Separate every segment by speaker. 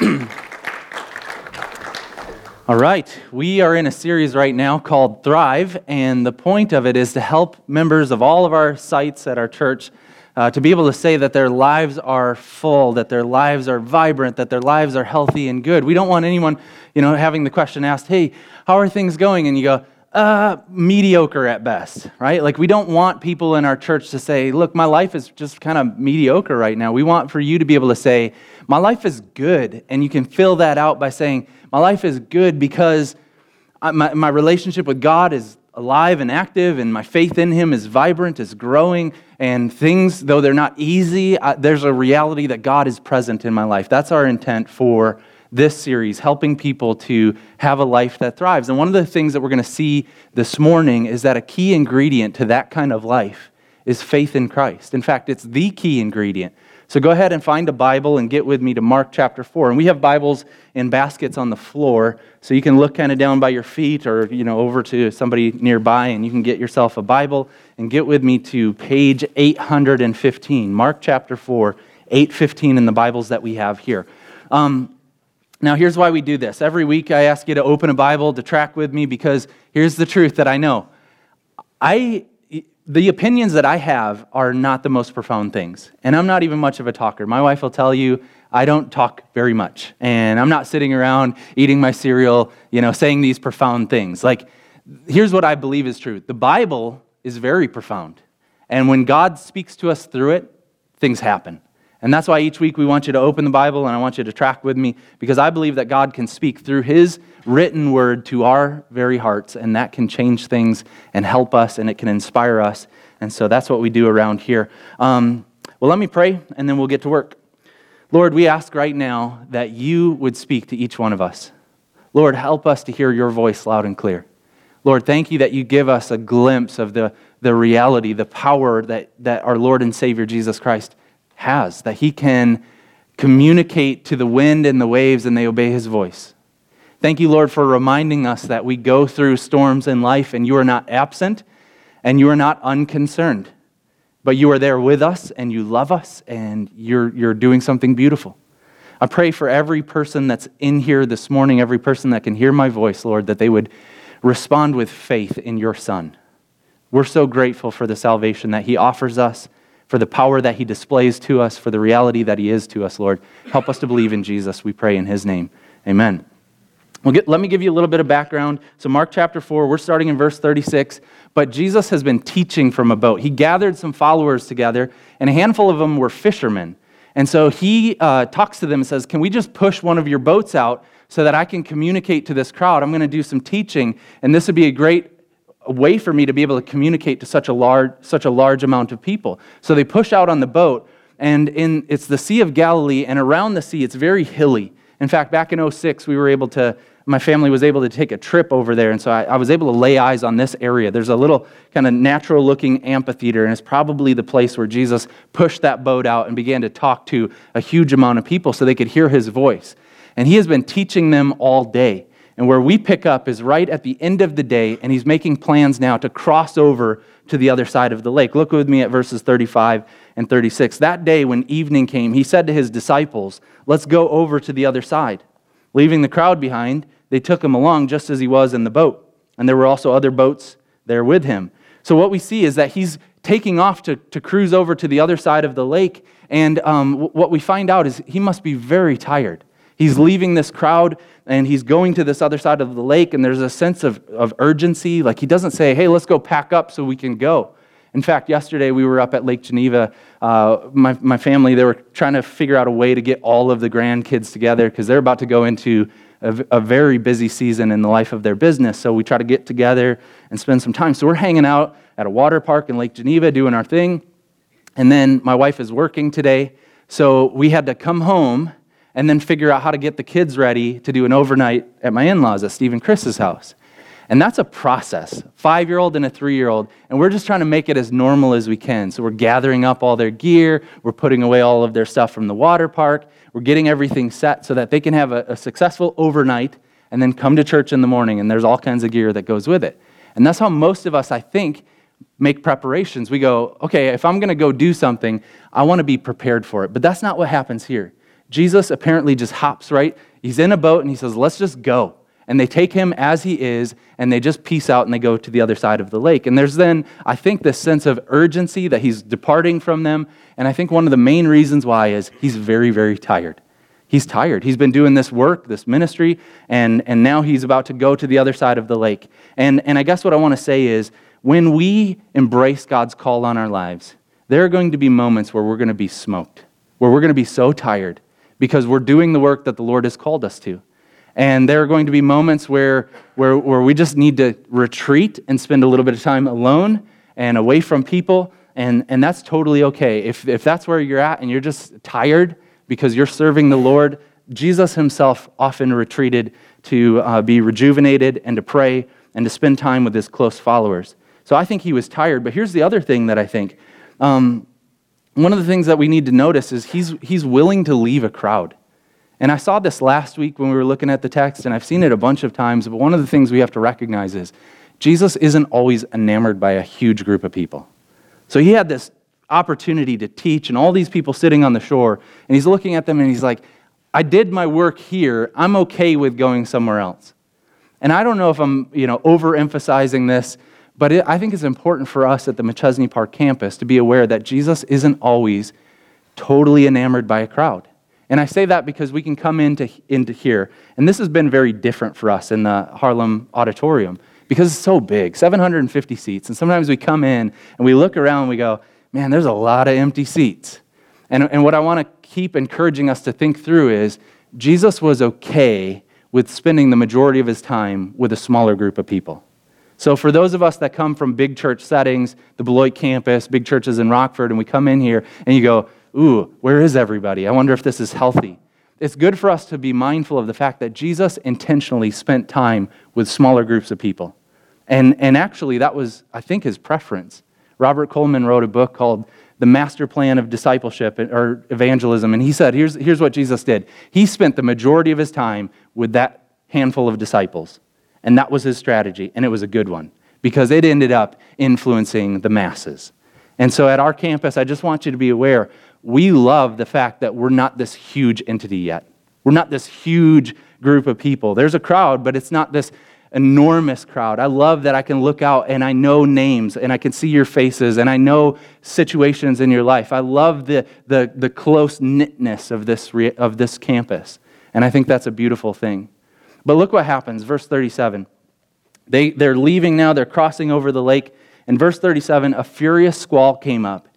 Speaker 1: All right, we are in a series right now called Thrive, and the point of it is to help members of all of our sites at our church uh, to be able to say that their lives are full, that their lives are vibrant, that their lives are healthy and good. We don't want anyone, you know, having the question asked, "Hey, how are things going?" and you go, uh, mediocre at best, right? Like, we don't want people in our church to say, look, my life is just kind of mediocre right now. We want for you to be able to say, my life is good. And you can fill that out by saying, my life is good because my, my relationship with God is alive and active, and my faith in Him is vibrant, is growing. And things, though they're not easy, there's a reality that God is present in my life. That's our intent for this series, helping people to have a life that thrives. And one of the things that we're going to see this morning is that a key ingredient to that kind of life is faith in Christ. In fact, it's the key ingredient. So go ahead and find a Bible and get with me to Mark chapter 4. And we have Bibles in baskets on the floor, so you can look kind of down by your feet or, you know, over to somebody nearby and you can get yourself a Bible and get with me to page 815. Mark chapter 4, 815 in the Bibles that we have here. Um, now, here's why we do this. Every week I ask you to open a Bible to track with me because here's the truth that I know. I, the opinions that I have are not the most profound things. And I'm not even much of a talker. My wife will tell you I don't talk very much. And I'm not sitting around eating my cereal, you know, saying these profound things. Like, here's what I believe is true the Bible is very profound. And when God speaks to us through it, things happen. And that's why each week we want you to open the Bible and I want you to track with me because I believe that God can speak through His written word to our very hearts and that can change things and help us and it can inspire us. And so that's what we do around here. Um, well, let me pray and then we'll get to work. Lord, we ask right now that you would speak to each one of us. Lord, help us to hear your voice loud and clear. Lord, thank you that you give us a glimpse of the, the reality, the power that, that our Lord and Savior Jesus Christ has, that he can communicate to the wind and the waves and they obey his voice. Thank you, Lord, for reminding us that we go through storms in life and you are not absent and you are not unconcerned, but you are there with us and you love us and you're, you're doing something beautiful. I pray for every person that's in here this morning, every person that can hear my voice, Lord, that they would respond with faith in your Son. We're so grateful for the salvation that he offers us for the power that he displays to us, for the reality that he is to us, Lord. Help us to believe in Jesus, we pray in his name. Amen. Well, get, let me give you a little bit of background. So, Mark chapter 4, we're starting in verse 36. But Jesus has been teaching from a boat. He gathered some followers together, and a handful of them were fishermen. And so he uh, talks to them and says, Can we just push one of your boats out so that I can communicate to this crowd? I'm going to do some teaching, and this would be a great a way for me to be able to communicate to such a large, such a large amount of people. So they push out on the boat, and in, it's the Sea of Galilee, and around the sea, it's very hilly. In fact, back in 06, we were able to, my family was able to take a trip over there, and so I, I was able to lay eyes on this area. There's a little kind of natural looking amphitheater, and it's probably the place where Jesus pushed that boat out and began to talk to a huge amount of people so they could hear his voice. And he has been teaching them all day. And where we pick up is right at the end of the day, and he's making plans now to cross over to the other side of the lake. Look with me at verses 35 and 36. That day, when evening came, he said to his disciples, Let's go over to the other side. Leaving the crowd behind, they took him along just as he was in the boat. And there were also other boats there with him. So, what we see is that he's taking off to, to cruise over to the other side of the lake. And um, what we find out is he must be very tired. He's leaving this crowd and he's going to this other side of the lake, and there's a sense of, of urgency. Like he doesn't say, hey, let's go pack up so we can go. In fact, yesterday we were up at Lake Geneva. Uh, my, my family, they were trying to figure out a way to get all of the grandkids together because they're about to go into a, a, very busy season in the life of their business. So we try to get together and spend some time. So we're hanging out at a water park in Lake Geneva doing our thing. And then my wife is working today. So we had to come home and then figure out how to get the kids ready to do an overnight at my in laws at Steve and Chris's house. And that's a process five year old and a three year old. And we're just trying to make it as normal as we can. So we're gathering up all their gear, we're putting away all of their stuff from the water park, we're getting everything set so that they can have a, a successful overnight and then come to church in the morning. And there's all kinds of gear that goes with it. And that's how most of us, I think, make preparations. We go, okay, if I'm going to go do something, I want to be prepared for it. But that's not what happens here. Jesus apparently just hops right. He's in a boat and he says, Let's just go. And they take him as he is and they just peace out and they go to the other side of the lake. And there's then, I think, this sense of urgency that he's departing from them. And I think one of the main reasons why is he's very, very tired. He's tired. He's been doing this work, this ministry, and, and now he's about to go to the other side of the lake. And, and I guess what I want to say is when we embrace God's call on our lives, there are going to be moments where we're going to be smoked, where we're going to be so tired because we're doing the work that the Lord has called us to. And there are going to be moments where, where, where we just need to retreat and spend a little bit of time alone and away from people. And, and that's totally okay. If, if that's where you're at and you're just tired because you're serving the Lord, Jesus himself often retreated to uh, be rejuvenated and to pray and to spend time with his close followers. So I think he was tired. But here's the other thing that I think um, one of the things that we need to notice is he's, he's willing to leave a crowd. And I saw this last week when we were looking at the text, and I've seen it a bunch of times. But one of the things we have to recognize is Jesus isn't always enamored by a huge group of people. So he had this opportunity to teach, and all these people sitting on the shore, and he's looking at them and he's like, I did my work here. I'm okay with going somewhere else. And I don't know if I'm, you know, overemphasizing this, but it, I think it's important for us at the Machesney Park campus to be aware that Jesus isn't always totally enamored by a crowd. And I say that because we can come into, into here, and this has been very different for us in the Harlem auditorium because it's so big 750 seats. And sometimes we come in and we look around and we go, man, there's a lot of empty seats. And, and what I want to keep encouraging us to think through is Jesus was okay with spending the majority of his time with a smaller group of people. So, for those of us that come from big church settings, the Beloit campus, big churches in Rockford, and we come in here and you go, Ooh, where is everybody? I wonder if this is healthy. It's good for us to be mindful of the fact that Jesus intentionally spent time with smaller groups of people. And, and actually, that was, I think, his preference. Robert Coleman wrote a book called The Master Plan of Discipleship or Evangelism, and he said, here's, here's what Jesus did. He spent the majority of his time with that handful of disciples. And that was his strategy, and it was a good one because it ended up influencing the masses. And so at our campus, I just want you to be aware we love the fact that we're not this huge entity yet. We're not this huge group of people. There's a crowd, but it's not this enormous crowd. I love that I can look out and I know names and I can see your faces and I know situations in your life. I love the, the, the close knitness of this, of this campus. And I think that's a beautiful thing. But look what happens, verse 37. They, they're leaving now, they're crossing over the lake. In verse 37, a furious squall came up,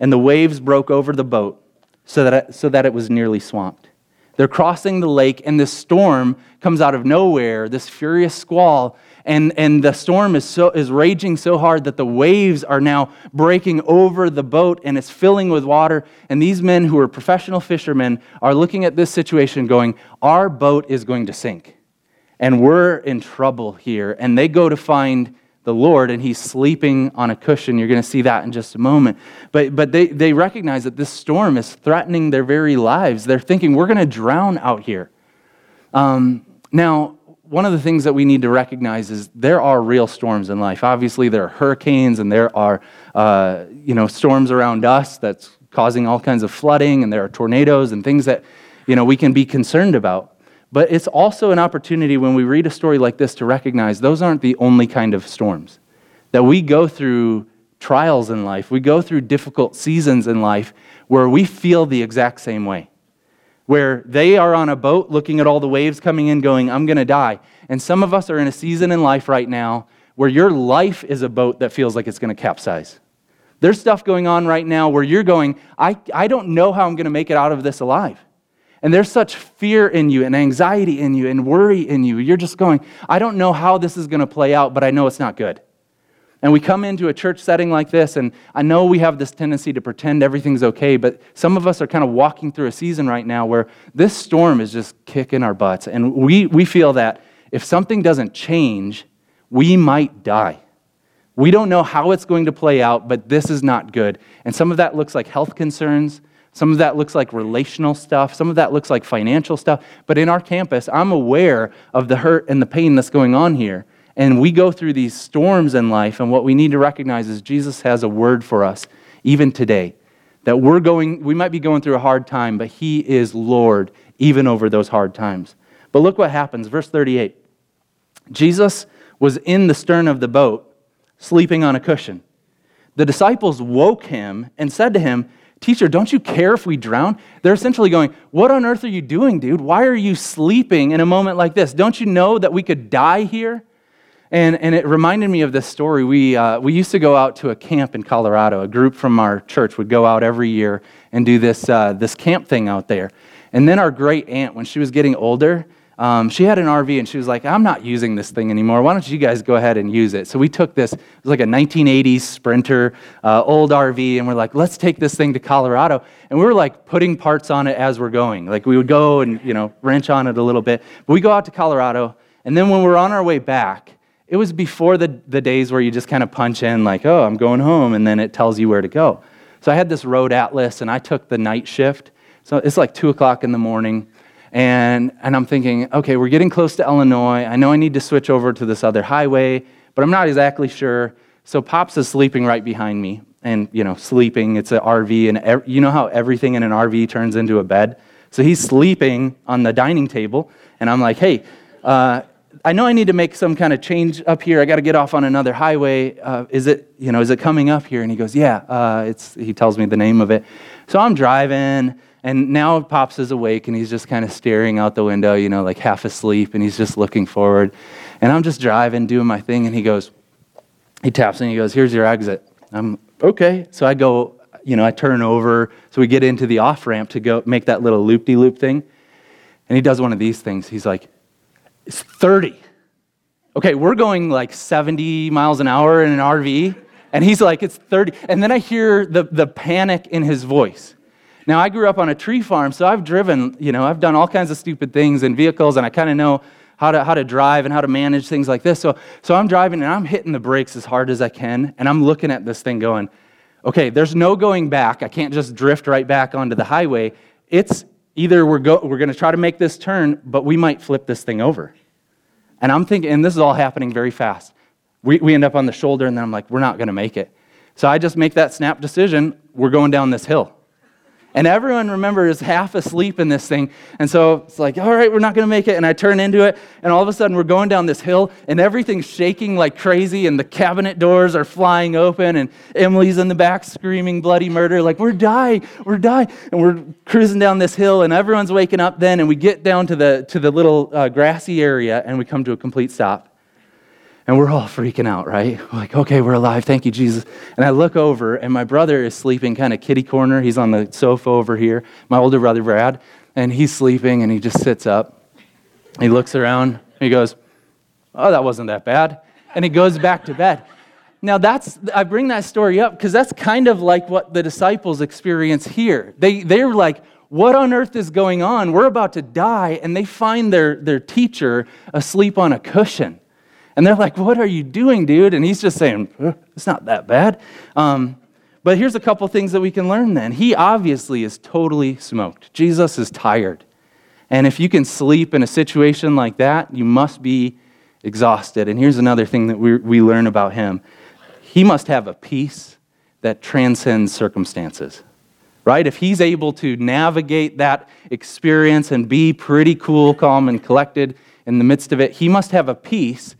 Speaker 1: and the waves broke over the boat so that it, so that it was nearly swamped. They're crossing the lake, and this storm comes out of nowhere, this furious squall, and, and the storm is, so, is raging so hard that the waves are now breaking over the boat and it's filling with water. And these men, who are professional fishermen, are looking at this situation going, Our boat is going to sink and we're in trouble here. And they go to find the Lord, and he's sleeping on a cushion. You're going to see that in just a moment. But, but they, they recognize that this storm is threatening their very lives. They're thinking, we're going to drown out here. Um, now, one of the things that we need to recognize is there are real storms in life. Obviously, there are hurricanes and there are uh, you know, storms around us that's causing all kinds of flooding, and there are tornadoes and things that you know, we can be concerned about. But it's also an opportunity when we read a story like this to recognize those aren't the only kind of storms. That we go through trials in life, we go through difficult seasons in life where we feel the exact same way. Where they are on a boat looking at all the waves coming in, going, I'm going to die. And some of us are in a season in life right now where your life is a boat that feels like it's going to capsize. There's stuff going on right now where you're going, I, I don't know how I'm going to make it out of this alive. And there's such fear in you and anxiety in you and worry in you. You're just going, I don't know how this is going to play out, but I know it's not good. And we come into a church setting like this, and I know we have this tendency to pretend everything's okay, but some of us are kind of walking through a season right now where this storm is just kicking our butts. And we, we feel that if something doesn't change, we might die. We don't know how it's going to play out, but this is not good. And some of that looks like health concerns. Some of that looks like relational stuff. Some of that looks like financial stuff. But in our campus, I'm aware of the hurt and the pain that's going on here. And we go through these storms in life, and what we need to recognize is Jesus has a word for us, even today. That we're going, we might be going through a hard time, but He is Lord even over those hard times. But look what happens. Verse 38 Jesus was in the stern of the boat, sleeping on a cushion. The disciples woke him and said to him, Teacher, don't you care if we drown? They're essentially going, What on earth are you doing, dude? Why are you sleeping in a moment like this? Don't you know that we could die here? And, and it reminded me of this story. We, uh, we used to go out to a camp in Colorado. A group from our church would go out every year and do this, uh, this camp thing out there. And then our great aunt, when she was getting older, um, she had an RV and she was like, I'm not using this thing anymore. Why don't you guys go ahead and use it? So we took this, it was like a 1980s Sprinter, uh, old RV, and we're like, let's take this thing to Colorado. And we were like putting parts on it as we're going. Like we would go and, you know, wrench on it a little bit. But we go out to Colorado, and then when we're on our way back, it was before the, the days where you just kind of punch in, like, oh, I'm going home, and then it tells you where to go. So I had this road atlas, and I took the night shift. So it's like 2 o'clock in the morning, and, and I'm thinking, okay, we're getting close to Illinois. I know I need to switch over to this other highway, but I'm not exactly sure. So Pops is sleeping right behind me, and, you know, sleeping. It's an RV, and ev- you know how everything in an RV turns into a bed? So he's sleeping on the dining table, and I'm like, hey, uh, I know I need to make some kind of change up here. I got to get off on another highway. Uh, is it, you know, is it coming up here? And he goes, yeah. Uh, it's. He tells me the name of it. So I'm driving, and now Pops is awake, and he's just kind of staring out the window, you know, like half asleep, and he's just looking forward. And I'm just driving, doing my thing, and he goes, he taps and he goes, here's your exit. I'm okay. So I go, you know, I turn over. So we get into the off ramp to go make that little loop de loop thing. And he does one of these things. He's like, it's 30. Okay, we're going like 70 miles an hour in an RV, and he's like, it's 30. And then I hear the, the panic in his voice. Now, I grew up on a tree farm, so I've driven, you know, I've done all kinds of stupid things in vehicles, and I kind of know how to, how to drive and how to manage things like this. So, so I'm driving and I'm hitting the brakes as hard as I can, and I'm looking at this thing going, okay, there's no going back. I can't just drift right back onto the highway. It's either we're, go, we're going to try to make this turn, but we might flip this thing over. And I'm thinking, and this is all happening very fast. We, we end up on the shoulder, and then I'm like, we're not going to make it. So I just make that snap decision we're going down this hill. And everyone, remember, is half asleep in this thing. And so it's like, all right, we're not going to make it. And I turn into it, and all of a sudden we're going down this hill, and everything's shaking like crazy, and the cabinet doors are flying open, and Emily's in the back screaming bloody murder, like, we're dying, we're dying. And we're cruising down this hill, and everyone's waking up then, and we get down to the, to the little uh, grassy area, and we come to a complete stop. And we're all freaking out, right? We're like, okay, we're alive. Thank you, Jesus. And I look over, and my brother is sleeping kind of kitty corner. He's on the sofa over here. My older brother, Brad, and he's sleeping, and he just sits up. He looks around. He goes, oh, that wasn't that bad. And he goes back to bed. Now, that's, I bring that story up because that's kind of like what the disciples experience here. They, they're like, what on earth is going on? We're about to die. And they find their, their teacher asleep on a cushion. And they're like, What are you doing, dude? And he's just saying, It's not that bad. Um, but here's a couple things that we can learn then. He obviously is totally smoked. Jesus is tired. And if you can sleep in a situation like that, you must be exhausted. And here's another thing that we, we learn about him he must have a peace that transcends circumstances, right? If he's able to navigate that experience and be pretty cool, calm, and collected in the midst of it, he must have a peace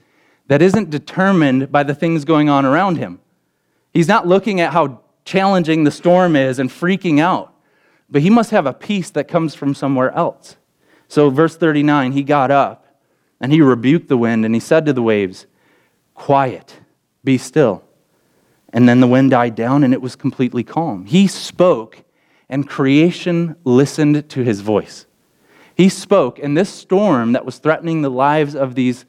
Speaker 1: that isn't determined by the things going on around him. He's not looking at how challenging the storm is and freaking out, but he must have a peace that comes from somewhere else. So, verse 39, he got up and he rebuked the wind and he said to the waves, Quiet, be still. And then the wind died down and it was completely calm. He spoke and creation listened to his voice. He spoke, and this storm that was threatening the lives of these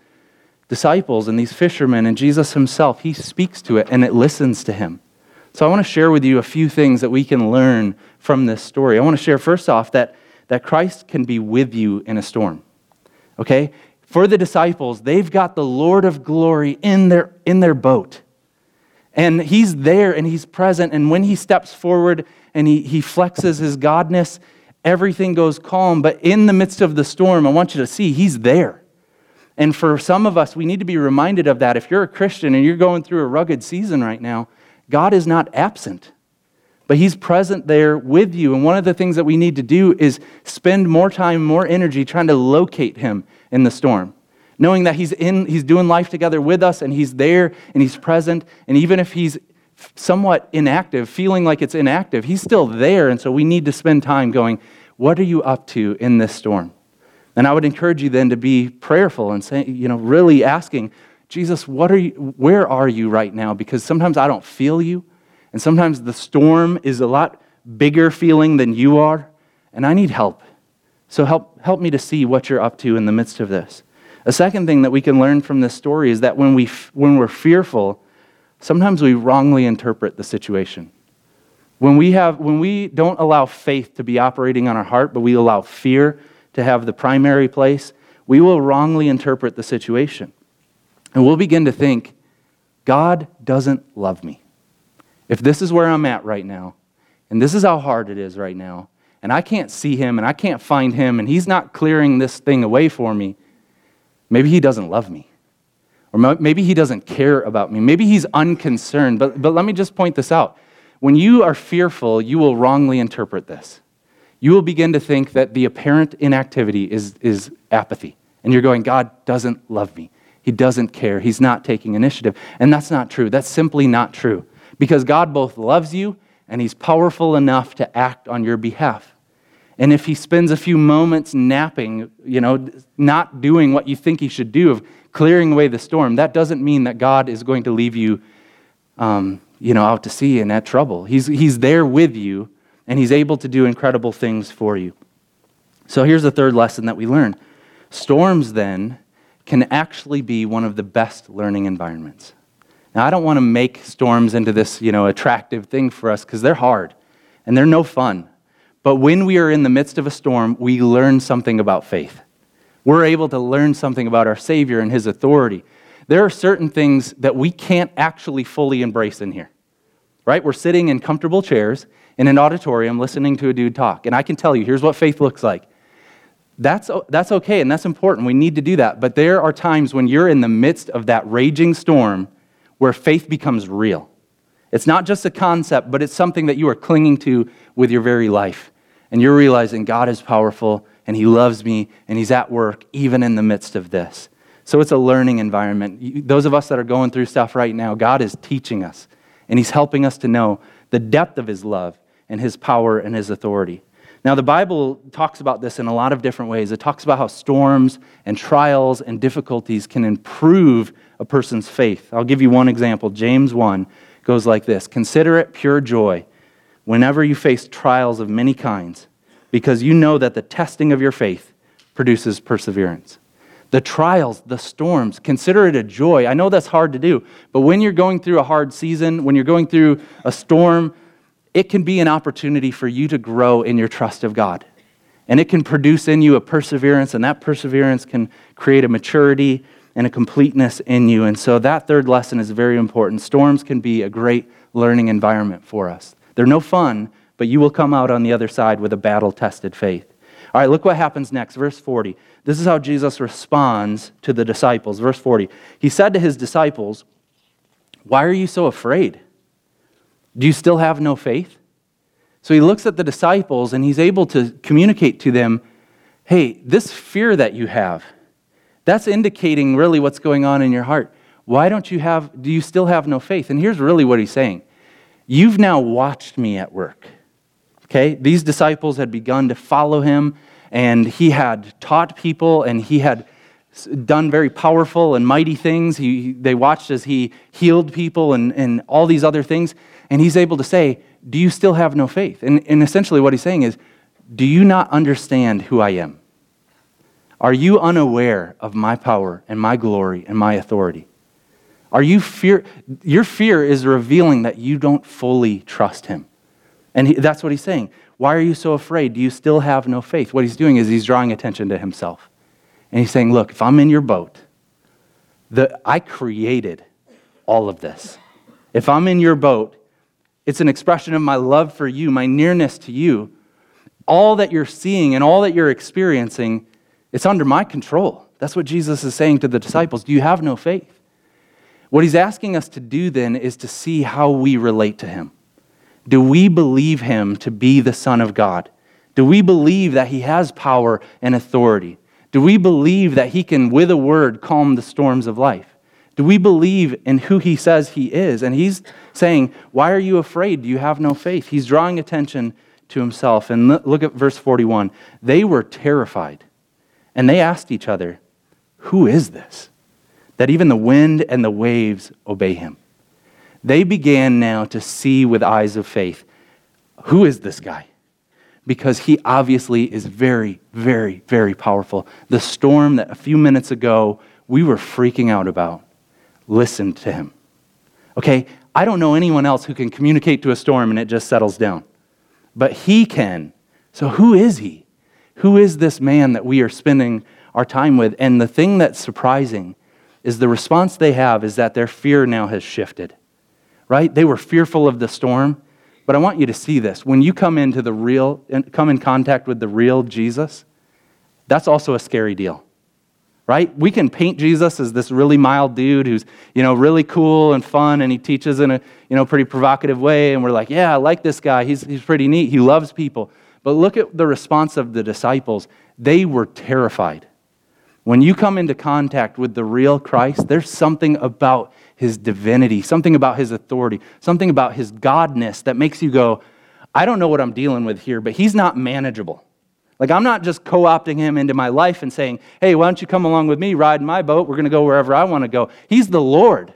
Speaker 1: disciples and these fishermen and Jesus himself, he speaks to it and it listens to him. So I want to share with you a few things that we can learn from this story. I want to share first off that, that Christ can be with you in a storm. Okay? For the disciples, they've got the Lord of glory in their, in their boat. And he's there and he's present. And when he steps forward and he, he flexes his godness, everything goes calm. But in the midst of the storm, I want you to see he's there. And for some of us, we need to be reminded of that. If you're a Christian and you're going through a rugged season right now, God is not absent. but He's present there with you. And one of the things that we need to do is spend more time, more energy trying to locate Him in the storm. Knowing that he's, in, he's doing life together with us and He's there and He's present. And even if He's somewhat inactive, feeling like it's inactive, He's still there. And so we need to spend time going, What are you up to in this storm? And I would encourage you then to be prayerful and say, you know, really asking, Jesus, what are you, where are you right now? Because sometimes I don't feel you. And sometimes the storm is a lot bigger feeling than you are, and I need help. So help, help me to see what you're up to in the midst of this. A second thing that we can learn from this story is that when, we, when we're fearful, sometimes we wrongly interpret the situation. When we, have, when we don't allow faith to be operating on our heart, but we allow fear to have the primary place, we will wrongly interpret the situation. And we'll begin to think, God doesn't love me. If this is where I'm at right now, and this is how hard it is right now, and I can't see him and I can't find him, and he's not clearing this thing away for me, maybe he doesn't love me. Or maybe he doesn't care about me. Maybe he's unconcerned. But, but let me just point this out. When you are fearful, you will wrongly interpret this. You will begin to think that the apparent inactivity is, is apathy. And you're going, God doesn't love me. He doesn't care. He's not taking initiative. And that's not true. That's simply not true because God both loves you and He's powerful enough to act on your behalf. And if He spends a few moments napping, you know, not doing what you think He should do, of clearing away the storm, that doesn't mean that God is going to leave you, um, you know, out to sea and at trouble. He's, he's there with you and He's able to do incredible things for you. So here's the third lesson that we learn storms then can actually be one of the best learning environments. Now, I don't want to make storms into this, you know, attractive thing for us because they're hard and they're no fun. But when we are in the midst of a storm, we learn something about faith. We're able to learn something about our Savior and His authority. There are certain things that we can't actually fully embrace in here, right? We're sitting in comfortable chairs in an auditorium listening to a dude talk. And I can tell you, here's what faith looks like. That's, that's okay and that's important. We need to do that. But there are times when you're in the midst of that raging storm where faith becomes real. It's not just a concept, but it's something that you are clinging to with your very life. And you're realizing God is powerful and He loves me and He's at work even in the midst of this. So it's a learning environment. Those of us that are going through stuff right now, God is teaching us and He's helping us to know the depth of His love and His power and His authority. Now, the Bible talks about this in a lot of different ways. It talks about how storms and trials and difficulties can improve a person's faith. I'll give you one example. James 1 goes like this Consider it pure joy whenever you face trials of many kinds, because you know that the testing of your faith produces perseverance. The trials, the storms, consider it a joy. I know that's hard to do, but when you're going through a hard season, when you're going through a storm, it can be an opportunity for you to grow in your trust of God. And it can produce in you a perseverance, and that perseverance can create a maturity and a completeness in you. And so that third lesson is very important. Storms can be a great learning environment for us. They're no fun, but you will come out on the other side with a battle tested faith. All right, look what happens next. Verse 40. This is how Jesus responds to the disciples. Verse 40. He said to his disciples, Why are you so afraid? Do you still have no faith? So he looks at the disciples and he's able to communicate to them, Hey, this fear that you have, that's indicating really what's going on in your heart. Why don't you have, do you still have no faith? And here's really what he's saying You've now watched me at work. Okay? These disciples had begun to follow him, and he had taught people, and he had done very powerful and mighty things. He, they watched as he healed people and, and all these other things. And he's able to say, Do you still have no faith? And, and essentially, what he's saying is, Do you not understand who I am? Are you unaware of my power and my glory and my authority? Are you fear? Your fear is revealing that you don't fully trust him. And he, that's what he's saying. Why are you so afraid? Do you still have no faith? What he's doing is he's drawing attention to himself. And he's saying, Look, if I'm in your boat, the, I created all of this. If I'm in your boat, it's an expression of my love for you, my nearness to you. All that you're seeing and all that you're experiencing it's under my control. That's what Jesus is saying to the disciples. Do you have no faith? What he's asking us to do then is to see how we relate to him. Do we believe him to be the Son of God? Do we believe that he has power and authority? Do we believe that he can, with a word, calm the storms of life? Do we believe in who he says he is? And he's saying, Why are you afraid? Do you have no faith? He's drawing attention to himself. And look at verse 41. They were terrified, and they asked each other, Who is this? That even the wind and the waves obey him. They began now to see with eyes of faith who is this guy? Because he obviously is very, very, very powerful. The storm that a few minutes ago we were freaking out about, listen to him. Okay, I don't know anyone else who can communicate to a storm and it just settles down, but he can. So, who is he? Who is this man that we are spending our time with? And the thing that's surprising is the response they have is that their fear now has shifted right? They were fearful of the storm. But I want you to see this. When you come into the real, come in contact with the real Jesus, that's also a scary deal, right? We can paint Jesus as this really mild dude who's, you know, really cool and fun, and he teaches in a, you know, pretty provocative way, and we're like, yeah, I like this guy. He's, he's pretty neat. He loves people. But look at the response of the disciples. They were terrified. When you come into contact with the real Christ, there's something about his divinity, something about his authority, something about his godness that makes you go, I don't know what I'm dealing with here, but he's not manageable. Like, I'm not just co opting him into my life and saying, hey, why don't you come along with me, ride my boat? We're going to go wherever I want to go. He's the Lord.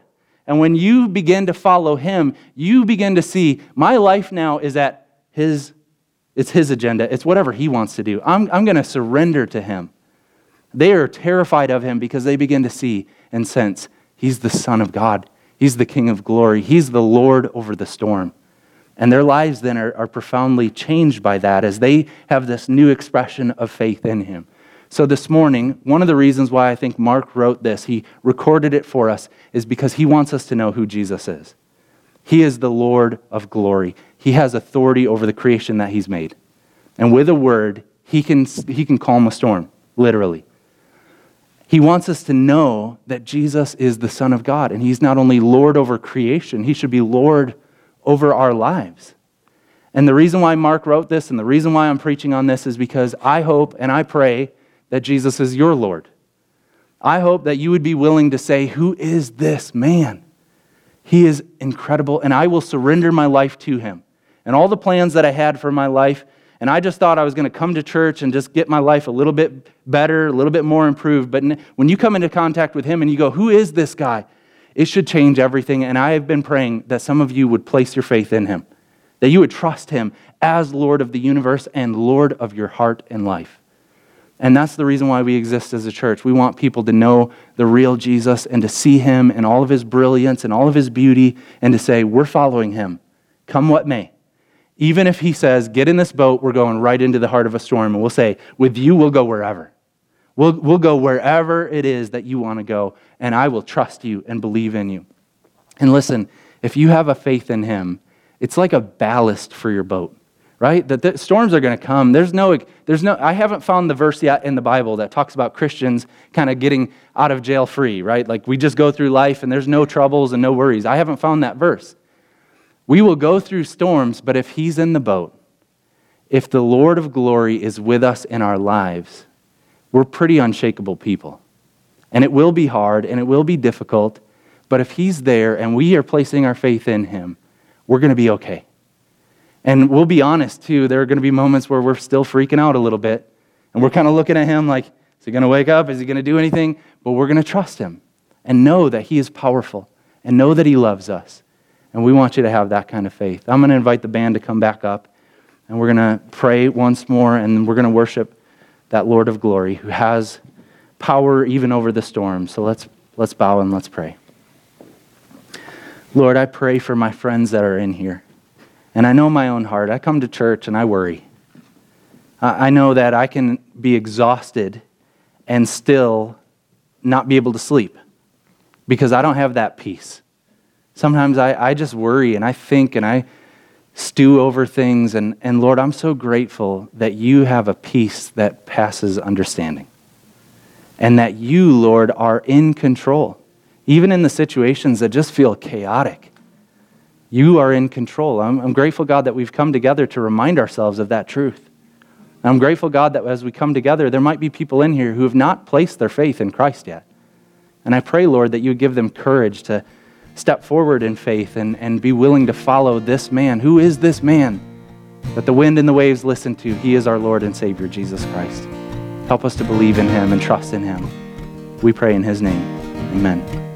Speaker 1: And when you begin to follow him, you begin to see my life now is at his, it's his agenda. It's whatever he wants to do. I'm, I'm going to surrender to him. They are terrified of him because they begin to see and sense He's the Son of God. He's the King of glory. He's the Lord over the storm. And their lives then are, are profoundly changed by that as they have this new expression of faith in Him. So, this morning, one of the reasons why I think Mark wrote this, he recorded it for us, is because he wants us to know who Jesus is. He is the Lord of glory, He has authority over the creation that He's made. And with a word, He can, he can calm a storm, literally. He wants us to know that Jesus is the Son of God, and He's not only Lord over creation, He should be Lord over our lives. And the reason why Mark wrote this and the reason why I'm preaching on this is because I hope and I pray that Jesus is your Lord. I hope that you would be willing to say, Who is this man? He is incredible, and I will surrender my life to him. And all the plans that I had for my life, and I just thought I was going to come to church and just get my life a little bit better, a little bit more improved. But when you come into contact with him and you go, Who is this guy? It should change everything. And I have been praying that some of you would place your faith in him, that you would trust him as Lord of the universe and Lord of your heart and life. And that's the reason why we exist as a church. We want people to know the real Jesus and to see him and all of his brilliance and all of his beauty and to say, We're following him, come what may. Even if he says, Get in this boat, we're going right into the heart of a storm, and we'll say, With you, we'll go wherever. We'll, we'll go wherever it is that you want to go, and I will trust you and believe in you. And listen, if you have a faith in him, it's like a ballast for your boat, right? That the storms are going to come. There's no, there's no, I haven't found the verse yet in the Bible that talks about Christians kind of getting out of jail free, right? Like we just go through life and there's no troubles and no worries. I haven't found that verse. We will go through storms, but if He's in the boat, if the Lord of glory is with us in our lives, we're pretty unshakable people. And it will be hard and it will be difficult, but if He's there and we are placing our faith in Him, we're going to be okay. And we'll be honest too, there are going to be moments where we're still freaking out a little bit. And we're kind of looking at Him like, is He going to wake up? Is He going to do anything? But we're going to trust Him and know that He is powerful and know that He loves us and we want you to have that kind of faith. I'm going to invite the band to come back up, and we're going to pray once more, and we're going to worship that Lord of glory who has power even over the storm. So let's, let's bow and let's pray. Lord, I pray for my friends that are in here. And I know my own heart. I come to church and I worry. I know that I can be exhausted and still not be able to sleep because I don't have that peace. Sometimes I, I just worry and I think and I stew over things. And, and Lord, I'm so grateful that you have a peace that passes understanding. And that you, Lord, are in control, even in the situations that just feel chaotic. You are in control. I'm, I'm grateful, God, that we've come together to remind ourselves of that truth. And I'm grateful, God, that as we come together, there might be people in here who have not placed their faith in Christ yet. And I pray, Lord, that you give them courage to step forward in faith and, and be willing to follow this man. Who is this man that the wind and the waves listen to? He is our Lord and Savior, Jesus Christ. Help us to believe in him and trust in him. We pray in his name. Amen.